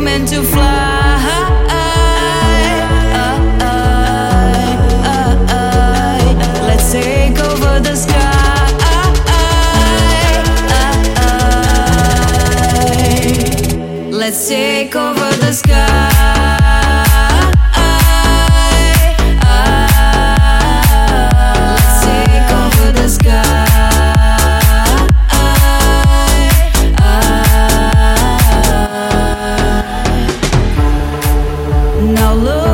meant to fly. Let's take over the sky. Let's take over the sky. I'll look